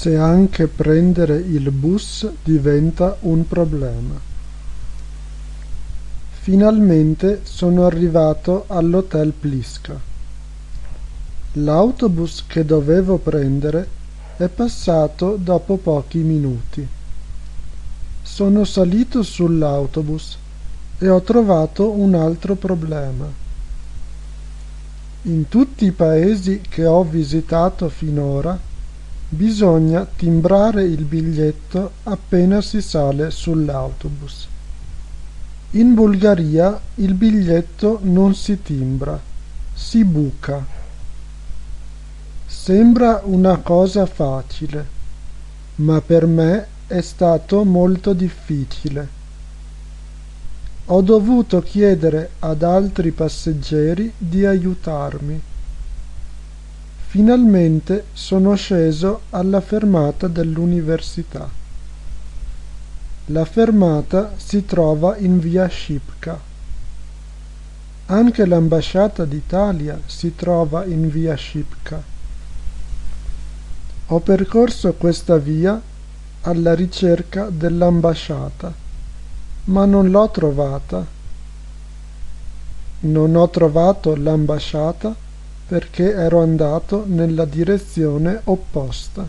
se anche prendere il bus diventa un problema. Finalmente sono arrivato all'hotel Pliska. L'autobus che dovevo prendere è passato dopo pochi minuti. Sono salito sull'autobus e ho trovato un altro problema. In tutti i paesi che ho visitato finora Bisogna timbrare il biglietto appena si sale sull'autobus. In Bulgaria il biglietto non si timbra, si buca. Sembra una cosa facile, ma per me è stato molto difficile. Ho dovuto chiedere ad altri passeggeri di aiutarmi. Finalmente sono sceso alla fermata dell'università. La fermata si trova in via Scipka. Anche l'ambasciata d'Italia si trova in via Scipka. Ho percorso questa via alla ricerca dell'ambasciata, ma non l'ho trovata. Non ho trovato l'ambasciata perché ero andato nella direzione opposta